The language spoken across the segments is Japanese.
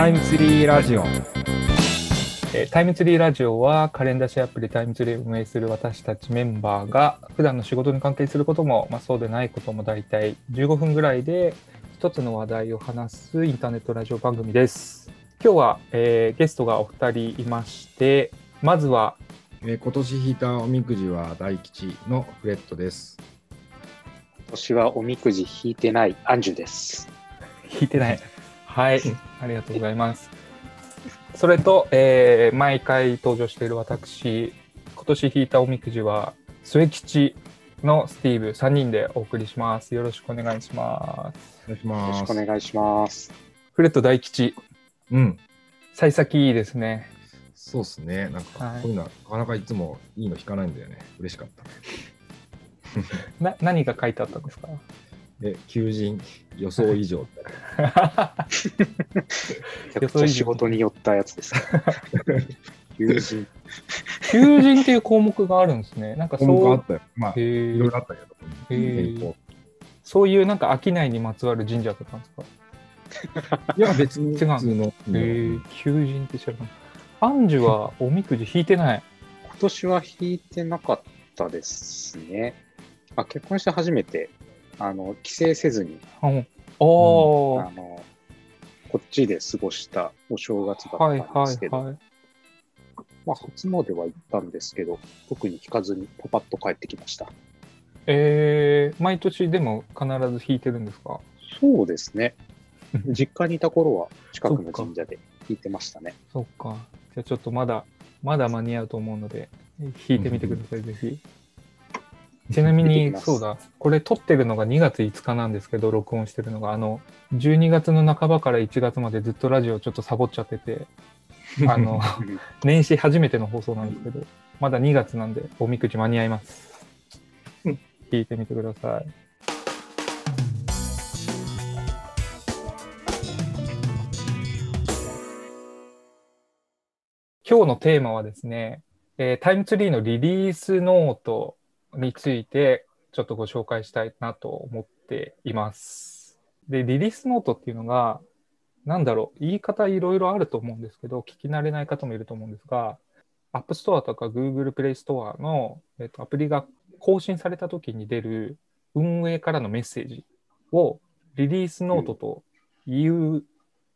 タイムツリーラジオ。えータイムツリーラジオはカレンダーシェアアプリタイムツリーを運営する私たちメンバーが普段の仕事に関係することも、まあ、そうでないことも大体15分ぐらいで一つの話題を話すインターネットラジオ番組です。今日は、えーゲストがお二人いまして、まずはえー今年引いたおみくじは大吉のフレットです。今年はおみくじ引いてないアンジュです。引いてない。はい、ありがとうございます。それと、えー毎回登場している私、今年引いたおみくじは、末吉のスティーブ3人でお送りします。よろしくお願いします。お願いしよろし。くお願いします。フレット大吉、うん、幸先いいですね。そうっすね。なんか、はいこういうのはなかなかいつもいいの引かないんだよね。嬉しかった。な 何が書いてあったんですか？で、求人予想以上。めちゃ仕事によったやつですか。友人。求人っていう項目があるんですね。なんか項目そうあったよ。まあ、へいろいーろあったけど。そういうなんか商いにまつわる神社だったんですか？いや、別に違う普通の。へえ、求人って知らない。アンジュはおみくじ引いてない。今年は引いてなかったですね。あ結婚して初めて、あの、帰省せずに、うんおー、あの、こっちで過ごしたお正月だはいったんですけど、はいはい。まあ、初詣は行ったんですけど、特に引かずにパパッと帰ってきました。えー、毎年でも必ず引いてるんですか？そうですね。実家にいた頃は近くの神社で引いてましたね。そっか。じゃあちょっとまだ、まだ間に合うと思うので、引いてみてください、ぜひ。ちなみに、そうだ、これ撮ってるのが2月5日なんですけど、録音してるのが、あの、12月の半ばから1月までずっとラジオちょっとサボっちゃってて、あの、う ん年始初めての放送なんですけど、まだ2月なんで、おみくじ間に合います。聞いてみてください。今日のテーマはですね、えータイムツリーのリリースノートについてちょっとご紹介したいなと思っています。で、リリースノートっていうのが、なんだろう、言い方いろいろあると思うんですけど、聞き慣れない方もいると思うんですが、App Store とか Google Play Store の、えっとアプリが更新された時に出る運営からのメッセージをリリースノートという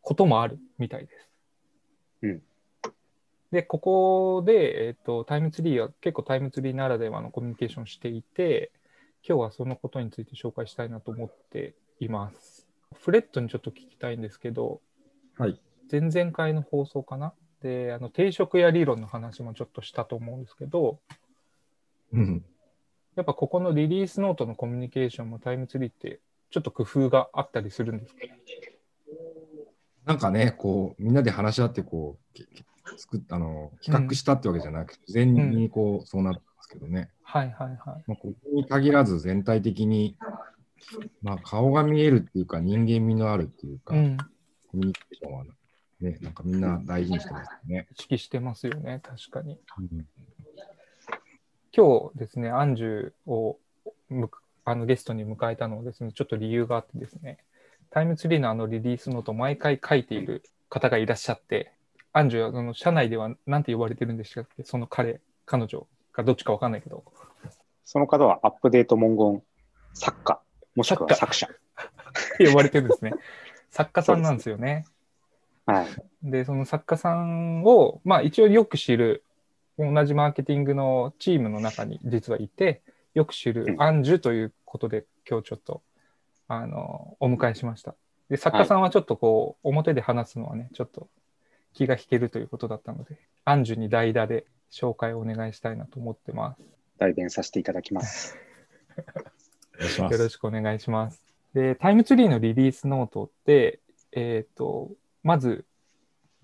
こともあるみたいです。うんで、ここで、えっとタイムツリーは結構タイムツリーならではのコミュニケーションをしていて、今日はそのことについて紹介したいなと思っています。フレットにちょっと聞きたいんですけど、はい。前々回の放送かな？で、あの定食屋理論の話もちょっとしたと思うんですけど、うん。やっぱここのリリースノートのコミュニケーションもタイムツリーってちょっと工夫があったりするんですか？ね。なんかね、こう、みんなで話し合って、こう、作っあの企画したってわけじゃなくて、自然にこう、そうなったんですけどね。はいはいはい。まあ、ここに限らず全体的に、まあ、顔が見えるっていうか人間味のあるっていうか、うん、コミュニケーションはね、なんかみんな大事にしてますよね。意識してますよね、確かに。うん今日ですね、アンジュをむあのゲストに迎えたのはですね、ちょっと理由があってですね、タイムツリーのあのリリースノートを毎回書いている方がいらっしゃって、アンジュはその社内では何て呼ばれてるんでしたっけ？その彼、彼女かどっちかわかんないけど、その方はアップデート文言作家、もしくは作者。って呼ばれてるんですね。作家さんなんですよね。はい。で、その作家さんを、まあ一応よく知る、同じマーケティングのチームの中に実はいて、よく知るうんアンジュということで、今日ちょっと、あの、お迎えしました。で、作家さんはちょっとこう、表で話すのはね、ちょっと気が引けるということだったので、アンジュに代打で紹介をお願いしたいなと思ってます。代弁させていただきます。お願いしまよろす。しくお願いします。で、タイムツリーのリリースノートって、えっ、と、まず、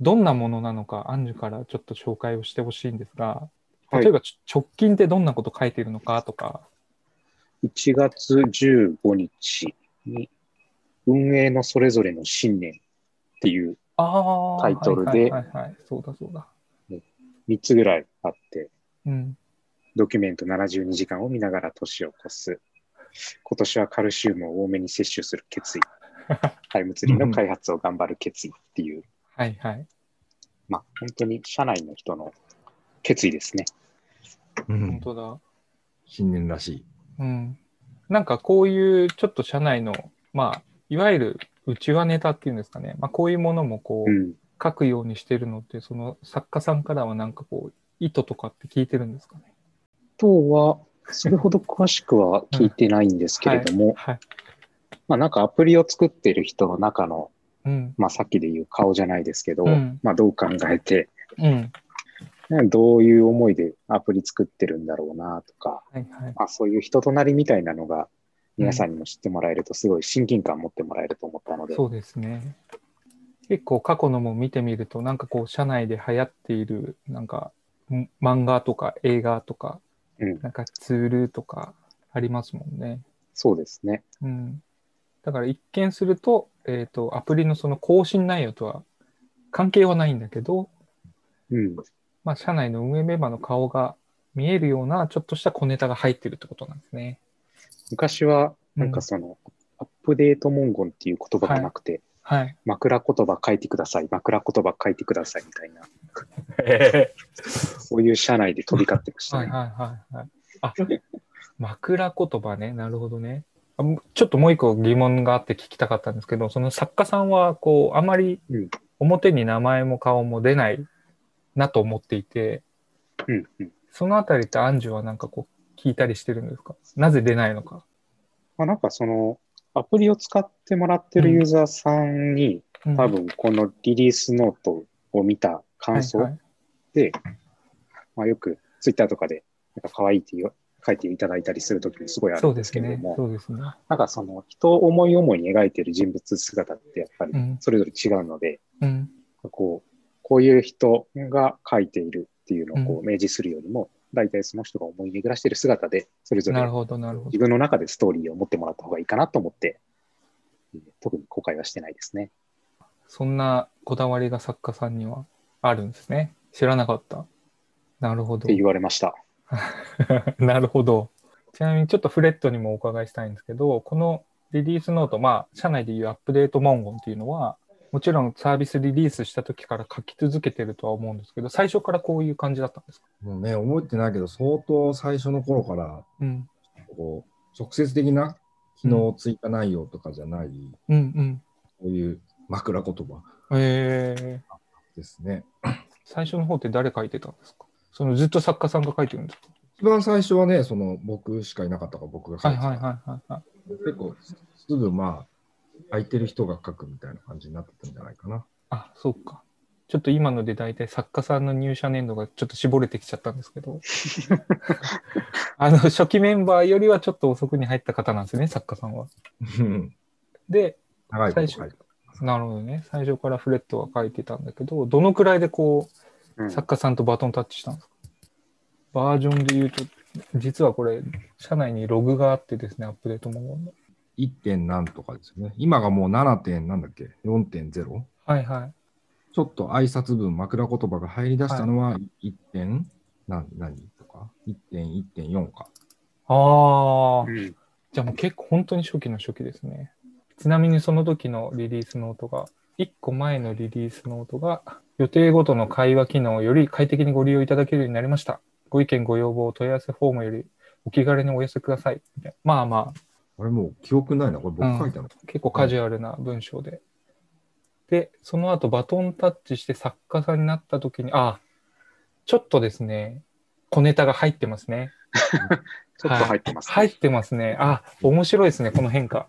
どんなものなのか、アンジュからちょっと紹介をしてほしいんですが、はい例えば、ちょ直近ってどんなこと書いてるのかとか、1月15日に運営のそれぞれの信念っていうタイトルではいはいはいはい、そうだそうだ。3つぐらいあって、うん。ドキュメント72時間を見ながら年を越す。今年はカルシウムを多めに摂取する決意。タイムツリーの開発を頑張る決意っていうはいはい。まあ、本当に社内の人の決意ですね。うん本当だ。新年らしい。うん。なんかこういうちょっと社内の、まあ、いわゆる内輪ネタっていうんですかね。まあ、こういうものもこう、うん。書くようにしてるのって、その作家さんからはなんかこう、意図とかって聞いてるんですかね。とは、それほど詳しくは聞いてないんですけれども、はい。まあなんかアプリを作ってる人の中の、うん。まあさっきで言う顔じゃないですけど、うんまあどう考えて、うん。どういう思いでアプリ作ってるんだろうなとか、はいはい。まあそういう人となりみたいなのが皆さんにも知ってもらえるとすごい親近感持ってもらえると思ったので、そうですね。結構過去のも見てみると、なんかこう、社内で流行っている、なんか、ん漫画とか映画とか、うんなんかツールとかありますもんね。そうですね。うん。だから一見すると、えっ、と、アプリのその更新内容とは関係はないんだけど、うん。まあ、社内の運営メンバーの顔が見えるような、ちょっとした小ネタが入ってるってことなんですね。昔は、なんかその、アップデート文言っていう言葉がなくて、はい。枕言葉書いてください、枕言葉書いてくださいみたいな、そういう社内で飛び交ってましたね。はいはいはいはい。あ、枕言葉ね。なるほどね。ちょっともう一個疑問があって聞きたかったんですけど、その作家さんは、こう、あまりうん表に名前も顔も出ないなと思っていて、うんうんそのあたりってアンジュはなんかこう、聞いたりしてるんですか？なぜ出ないのか？まあ、なんかその、アプリを使ってもらってるユーザーさんに、うん多分このリリースノートを見た感想はいはいで、まあ、よくツイッターとかで、なんか可愛いって書いていただいたりするときもすごいあるんですけれども、。そうですね。なんかその人を思い思いに描いてる人物姿ってやっぱりうんそれぞれ違うので、うん。こう、こういう人が書いているっていうのをこうう明示するよりも、大体その人が思い巡らしている姿で、それぞれ自。分の中でストーリーを持ってもらった方がいいかなと思って、特に後悔はしてないですね。そんなこだわりが作家さんにはあるんですね。知らなかった。なるほどって。言われました。なるほど。ちなみにちょっとフレットにもお伺いしたいんですけど、このリリースノート、まあ、社内でいうアップデート文言っていうのは、もちろんサービスリリースした時から書き続けてるとは思うんですけど、最初からこういう感じだったんですか？もうね、覚えてないけど、相当最初の頃から、うん。こう、直接的な機能追加内容とかじゃない、うんうん。こういう枕言葉えー、ですね。最初の方って誰書いてたんですか？そのずっと作家さんが書いてるんですか？一番最初はね、その僕しかいなかったから僕が書てたはいいはいはいはいはい。結構すぐまあ、空いてる人が書くみたいな感じになってたんじゃないかな。あ、そうか。ちょっと今ので大体作家さんの入社年度がちょっと絞れてきちゃったんですけど、あの、初期メンバーよりはちょっと遅くに入った方なんですね、作家さんは。うんで、長いこと書いてなるほどね。最初からフレットは書いてたんだけど、どのくらいでこう、うん作家さんとバトンタッチしたんですか？バージョンで言うと、実はこれ、社内にログがあってですね、アップデートも。1. 点何とかですよね。今がもう 7. 点なんだっけ ?4.0? はいはい。ちょっと挨拶文、枕言葉が入り出したのは1点、何何？とか ?1.1.4 か。ああ、うんじゃあもう結構本当に初期の初期ですね。ちなみにその時のリリースノートが、1個前のリリースノートが、予定ごとの会話機能より快適にご利用いただけるようになりました。ご意見、ご要望、問い合わせフォームよりお気軽にお寄せください。まあまあ、あれもう記憶ないな。これ僕書いたの？結構カジュアルな文章で。で、その後バトンタッチして作家さんになった時に、あ、ちょっとですね、小ネタが入ってますね。ちょっと入ってます、ね入ってますね。あ、面白いですね、この変化。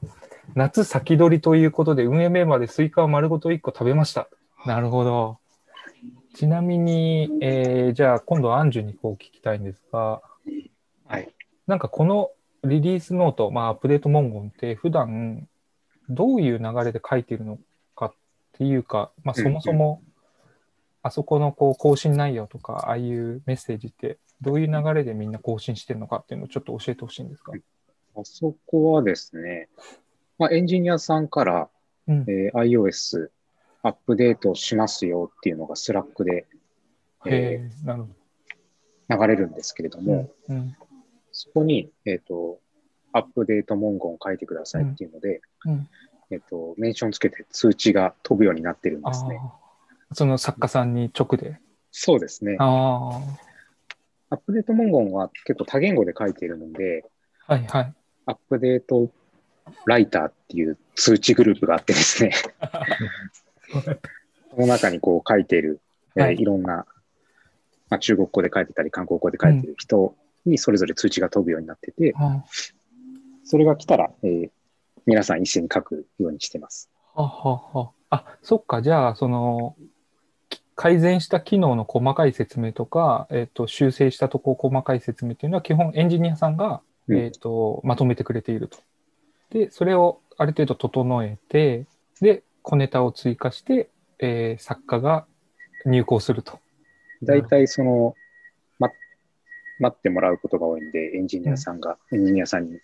夏先取りということで、運営メンバーでスイカを丸ごと1個食べました。なるほど。ちなみに、えーじゃあ今度はアンジュにこう聞きたいんですが、はい。なんかこのリリースノート、まあアップデート文言って普段どういう流れで書いているのかっていうか、まあそもそもあそこのこう更新内容とか、ああいうメッセージってどういう流れでみんな更新してるのかっていうのをちょっと教えてほしいんですか？あそこはですね、まあ、エンジニアさんから、うん。えー iOS アップデートしますよっていうのが Slack でへえ、なるほ流れるんですけれどど。も、うん。うん。そこに、えっ、と、アップデート文言を書いてくださいっていうので、うん。えっ、と、メンションつけて通知が飛ぶようになってるんあですね。あ。その作家さんに直で？そうですね。あアップデート文言は結構多言語で書いているので、あ。はいはい。アップデートライターっていう通知グループがあってですね、その中にこう書いている、えーはいい、ろんな、まあ、中国語で書いてたり、韓国語で書いてる人にそれぞれ通知が飛ぶようになってて、あそれが来たら、えー皆さん一斉に書くようにしてます。はははあ、そっか。じゃあ、その、き改善した機能の細かい説明とか、えっ、と、修正したとこ細かい説明っていうのは、基本エンジニアさんが、うんえっ、と、まとめてくれていると。で、それをある程度整えて、で、小ネタを追加して、えー作家が入稿すると。大体その、ま、待ってもらうことが多いんで、エンジニアさんが、エンジニアさんに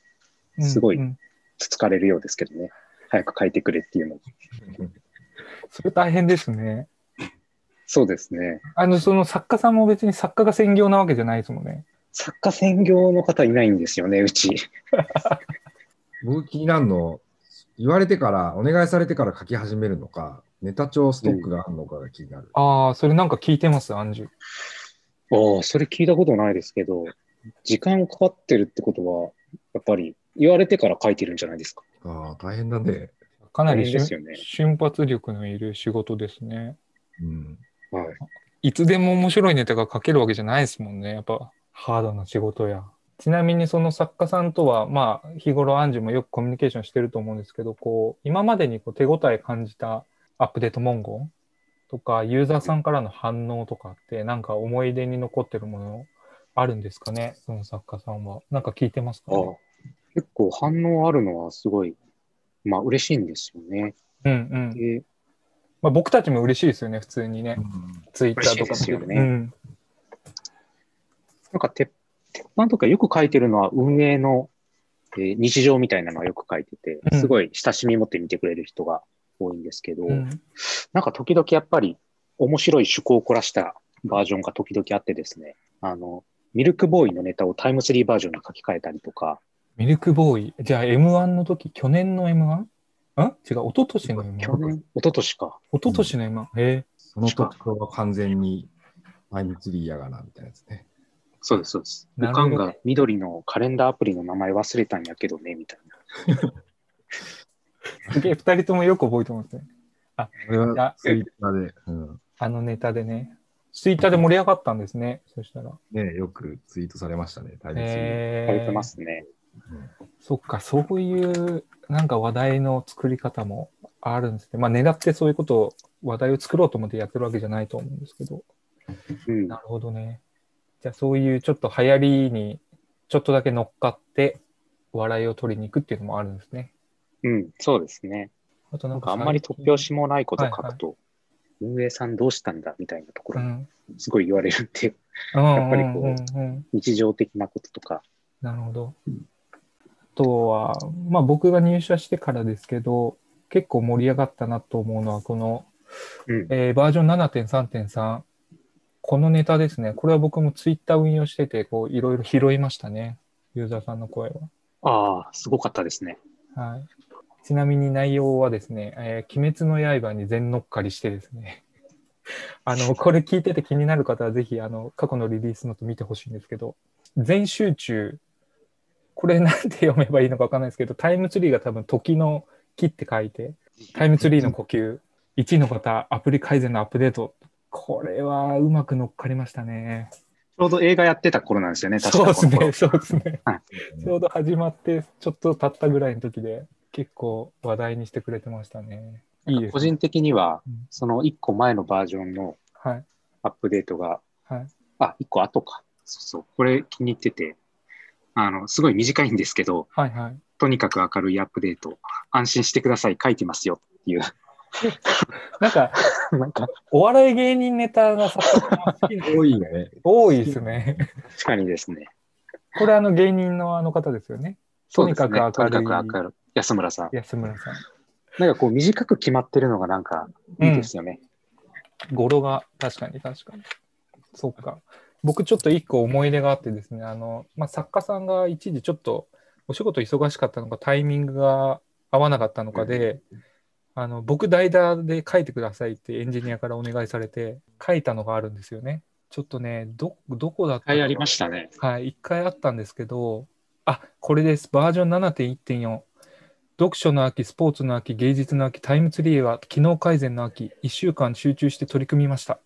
すごいうんうんつつかれるようですけどね。早く書いてくれっていうの。それ大変ですね。そうですね。あの、その作家さんも別に作家が専業なわけじゃないですもんね。作家専業の方いないんですよね、うち。僕気になるの、言われてから、お願いされてから書き始めるのか、ネタ帳ストックがあるのかが気になる。ああ、それなんか聞いてます、アンジュ。ああ、それ聞いたことないですけど、時間かかってるってことは、やっぱり言われてから書いてるんじゃないですか？ああ、大変だね。かなりですよね瞬発力のいる仕事ですね。うん。はい。いつでも面白いネタが書けるわけじゃないですもんね。やっぱハードな仕事や。ちなみにその作家さんとは、まあ、日頃アンジュもよくコミュニケーションしてると思うんですけど、こう、今までにこう手応え感じたアップデート文言とか、ユーザーさんからの反応とかって、なんか思い出に残ってるものあるんですかね？その作家さんは。なんか聞いてますか、ああね、結構反応あるのはすごい、まあ嬉しいんですよね。うんうん。でまあ、僕たちも嬉しいですよね、普通にね。ツイッターとかですよねうん。なんか鉄鉄板とかよく書いてるのは運営の、えー日常みたいなのはよく書いててう、んすごい親しみ持って見てくれる人が多いんですけど、うんなんか時々やっぱり面白い趣向を凝らしたバージョンが時々あってですね、あの、ミルクボーイのネタをタイムスリーバージョンに書き換えたりとか、ミルクボーイ。じゃあ M1 の時、去年の M1? ん？違う、一昨年の M1? 去年、一昨年か。一昨年の M1。へその特徴は完全にタイムツリーやがな、みたいなやつね。そうです、そうです。おかなるほどんが緑のカレンダーアプリの名前忘れたんやけどね、みたいな。え。すげえ、二人ともよく覚えてますね。これいやはツイッターで、うんあのネタでね。ツイッターで盛り上がったんですね。そしたら。ね、よくツイートされましたね、タイムツリー。へされてまーすね。そっか、そういうなんか話題の作り方もあるんですね。まあ狙ってそういうことを、話題を作ろうと思ってやってるわけじゃないと思うんですけど。うん。なるほどね。じゃあそういうちょっと流行りにちょっとだけ乗っかって笑いを取りに行くっていうのもあるんですね。うん、そうですね。あとななんんかかあんまり突拍子もないことを書はいはいくと、運営さんどうしたんだみたいなところ。すごい言われるんで、やっぱりこううんうん、日常的なこととか、なるほど。あとは、まあ僕が入社してからですけど、結構盛り上がったなと思うのは、この、うん、えーバージョン7.3.3、このネタですね。これは僕もツイッター運用してて、こういろいろ拾いましたね。ユーザーさんの声は。ああ、すごかったですね。はい。ちなみに内容はですね、えー鬼滅の刃に全乗っかりしてですね、あの、これ聞いてて気になる方はぜひ、あの、過去のリリースノート見てほしいんですけど、全集中、これなんて読めばいいのかわかんないですけど、タイムツリーが多分時の木って書いて、タイムツリーの呼吸、1の方、アプリ改善のアップデート。これはうまく乗っかりましたね。ちょうど映画やってた頃なんですよね、確そうですね、そうですね。はいちょうど始まって、ちょっと経ったぐらいの時で、結構話題にしてくれてましたね。いいですね。個人的にはうん、その1個前のバージョンのはい。アップデートが、はい。あ、1個後か。そうそう。これ気に入ってて、あの、すごい短いんですけど、はいはい。とにかく明るいアップデート、安心してください、書いてますよっていう。なんか、なんか、お笑い芸人ネタがさ好きな多いね。多いですね。確かにですね。これあの芸人のあの方ですよね。とにかく明るいとにかく明るい。安村さん。安村さん。なんかこう短く決まってるのがなんかいいですよね。語呂が確かに確かに。そっか。僕ちょっと一個思い出があってですね、あの、まあ、作家さんが一時ちょっとお仕事忙しかったのかタイミングが合わなかったのかで、あの僕代打で書いてくださいってエンジニアからお願いされて書いたのがあるんですよね。ちょっとね、ど、どこだったかはい、ありましたね。はい、一回あったんですけど、あ、これです。バージョン7.1.4。読書の秋、スポーツの秋、芸術の秋、タイムツリーは機能改善の秋、1週間集中して取り組みました。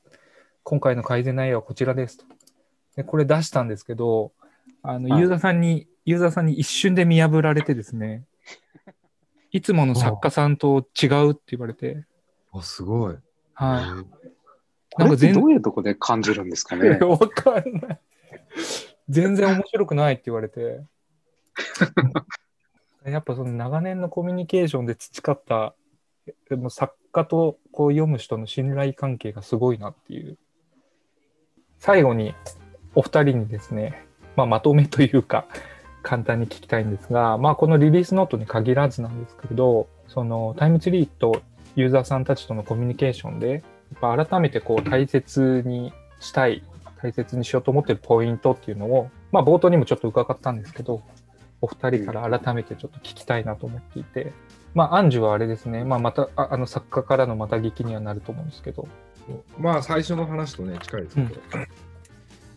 今回の改善内容はこちらですと。でこれ出したんですけど、あのはいユーザーさんに、ユーザーさんに一瞬で見破られてですね、いつもの作家さんと違うって言われて、あ、すごい。はい。へーこれってどういうとこで感じるんですかね？わかんない。全然面白くないって言われて。やっぱその長年のコミュニケーションで培った、も作家とこう読む人の信頼関係がすごいなっていう。最後にお二人にですね、まあ、まとめというか、簡単に聞きたいんですが、まあ、このリリースノートに限らずなんですけれど、そのタイムツリーとユーザーさんたちとのコミュニケーションで、やっぱ改めてこう大切にしたい、大切にしようと思ってるポイントっていうのを、まあ冒頭にもちょっと伺ったんですけど、お二人から改めてちょっと聞きたいなと思っていて、まあアンジュはあれですね、まあまた、ああの作家からのまた聞きにはなると思うんですけど、まあ最初の話とね近いですけど、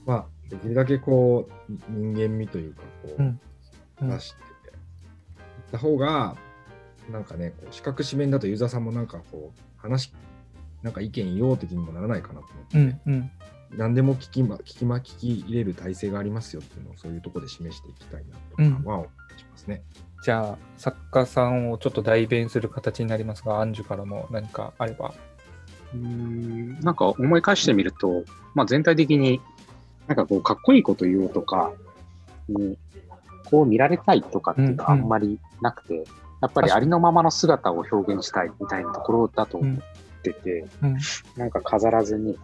まあできるだけこう人間味というかこう、うん。うん。出していった方がなんかねこう四角四面だとユーザーさんもなんかこう話なんか意見言おう的にもならないかなと思って、うんうん、何でも聞き,、ま、聞きま聞き入れる体制がありますよっていうのをそういうところで示していきたいなとかは思いますね。じゃあ作家さんをちょっと代弁する形になりますが、アンジュからも何かあれば？うーんなんか思い返してみると、まあ、全体的になんかこうかっこいいこと言おうとかにこう見られたいとかっていうのはあんまりなくて、やっぱりありのままの姿を表現したいみたいなところだと思ってて、うん。なんか飾らずにうん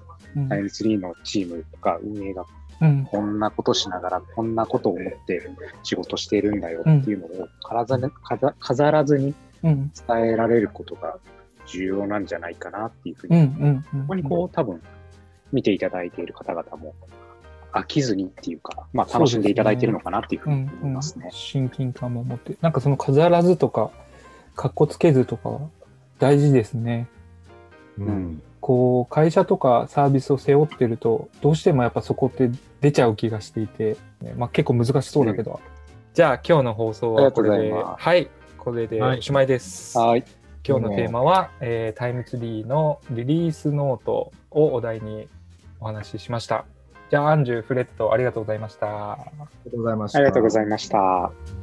タイムツリーのチームとか運営がうん。こんなことしながらこんなことを思って仕事しているんだよっていうのを飾ら飾飾らずにうん。伝えられることが重要なんじゃないかなっていうふうにうんうんうんここにこう多分見ていただいている方々も飽きずにっていうか、まあ楽しんでいただいているのかなっていうふううんに思いますね。親近感も持って、なんかその飾らずとか、かっこつけずとかは大事ですね。ううんこう、会社とかサービスを背負ってると、どうしてもやっぱそこって出ちゃう気がしていて、ねまあ結構難しそうだけど。じゃあ今日の放送はこれで、はい、これではいおしまいです。はい。今日のテーマは、えータイムツリーのリリースノートをお題にお話ししました。じゃあ、アンジュ、フレット、ありがとうございました。ありがとうございました。ありがとうございました。